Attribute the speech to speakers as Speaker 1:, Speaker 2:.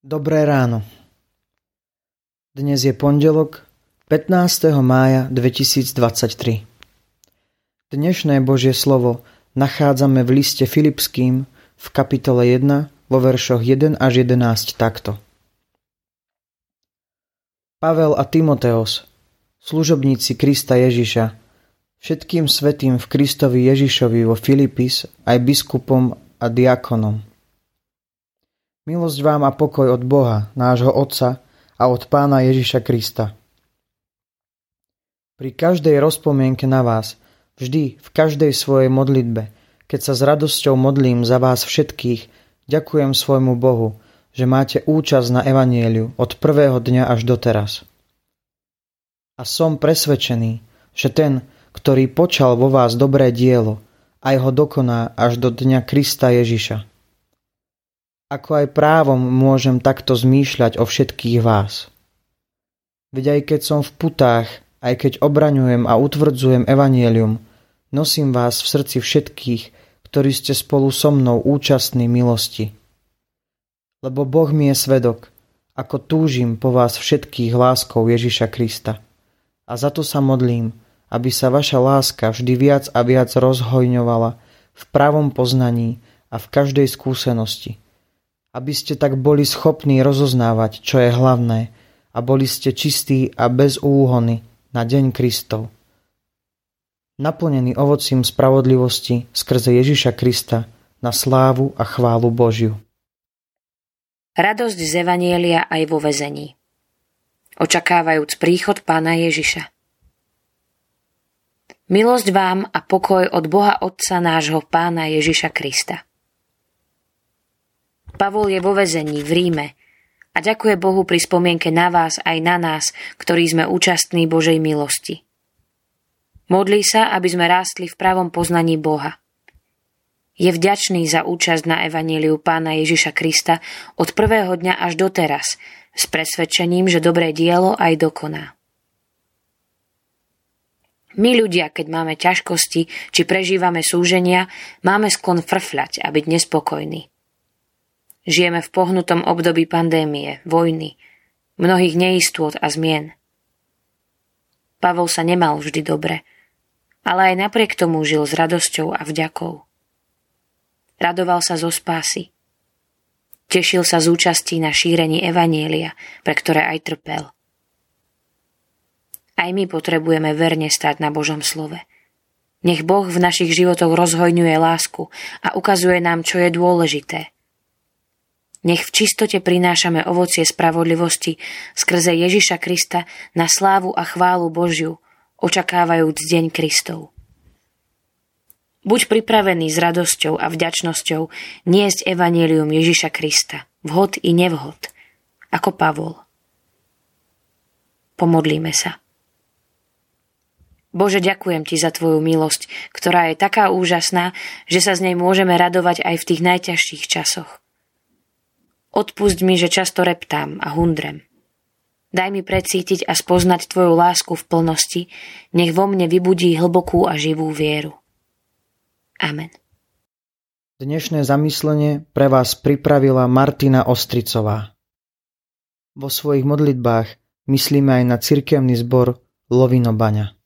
Speaker 1: Dobré ráno. Dnes je pondelok 15. mája 2023. Dnešné Božie slovo nachádzame v liste Filipským v kapitole 1 vo veršoch 1 až 11 takto. Pavel a Timoteos, služobníci Krista Ježiša, všetkým svetým v Kristovi Ježišovi vo Filipis, aj biskupom a diakonom – Milosť vám a pokoj od Boha, nášho Otca a od Pána Ježiša Krista. Pri každej rozpomienke na vás, vždy v každej svojej modlitbe, keď sa s radosťou modlím za vás všetkých, ďakujem svojmu Bohu, že máte účasť na Evanieliu od prvého dňa až doteraz. A som presvedčený, že ten, ktorý počal vo vás dobré dielo, aj ho dokoná až do dňa Krista Ježiša. Ako aj právom môžem takto zmýšľať o všetkých vás. Veď aj keď som v putách, aj keď obraňujem a utvrdzujem evanielium, nosím vás v srdci všetkých, ktorí ste spolu so mnou účastní milosti. Lebo Boh mi je svedok, ako túžim po vás všetkých láskou Ježiša Krista. A za to sa modlím, aby sa vaša láska vždy viac a viac rozhojňovala v pravom poznaní a v každej skúsenosti, aby ste tak boli schopní rozoznávať, čo je hlavné a boli ste čistí a bez úhony na deň Kristov. Naplnený ovocím spravodlivosti skrze Ježiša Krista na slávu a chválu Božiu.
Speaker 2: Radosť z Evanielia aj vo vezení. Očakávajúc príchod pána Ježiša. Milosť vám a pokoj od Boha Otca nášho pána Ježiša Krista. Pavol je vo vezení v Ríme a ďakuje Bohu pri spomienke na vás aj na nás, ktorí sme účastní Božej milosti. Modlí sa, aby sme rástli v pravom poznaní Boha. Je vďačný za účasť na Evaníliu pána Ježiša Krista od prvého dňa až doteraz, s presvedčením, že dobré dielo aj dokoná. My ľudia, keď máme ťažkosti či prežívame súženia, máme sklon frfľať a byť nespokojní. Žijeme v pohnutom období pandémie, vojny, mnohých neistôt a zmien. Pavol sa nemal vždy dobre, ale aj napriek tomu žil s radosťou a vďakou. Radoval sa zo spásy. Tešil sa z účastí na šírení Evanielia, pre ktoré aj trpel. Aj my potrebujeme verne stať na Božom slove. Nech Boh v našich životoch rozhojňuje lásku a ukazuje nám, čo je dôležité – nech v čistote prinášame ovocie spravodlivosti skrze Ježiša Krista na slávu a chválu Božiu, očakávajúc deň Kristov. Buď pripravený s radosťou a vďačnosťou niesť evanelium Ježiša Krista, vhod i nevhod, ako Pavol. Pomodlíme sa. Bože, ďakujem Ti za Tvoju milosť, ktorá je taká úžasná, že sa z nej môžeme radovať aj v tých najťažších časoch. Odpusť mi, že často reptám a hundrem. Daj mi precítiť a spoznať Tvoju lásku v plnosti, nech vo mne vybudí hlbokú a živú vieru. Amen.
Speaker 1: Dnešné zamyslenie pre vás pripravila Martina Ostricová. Vo svojich modlitbách myslíme aj na cirkevný zbor Lovino Baňa.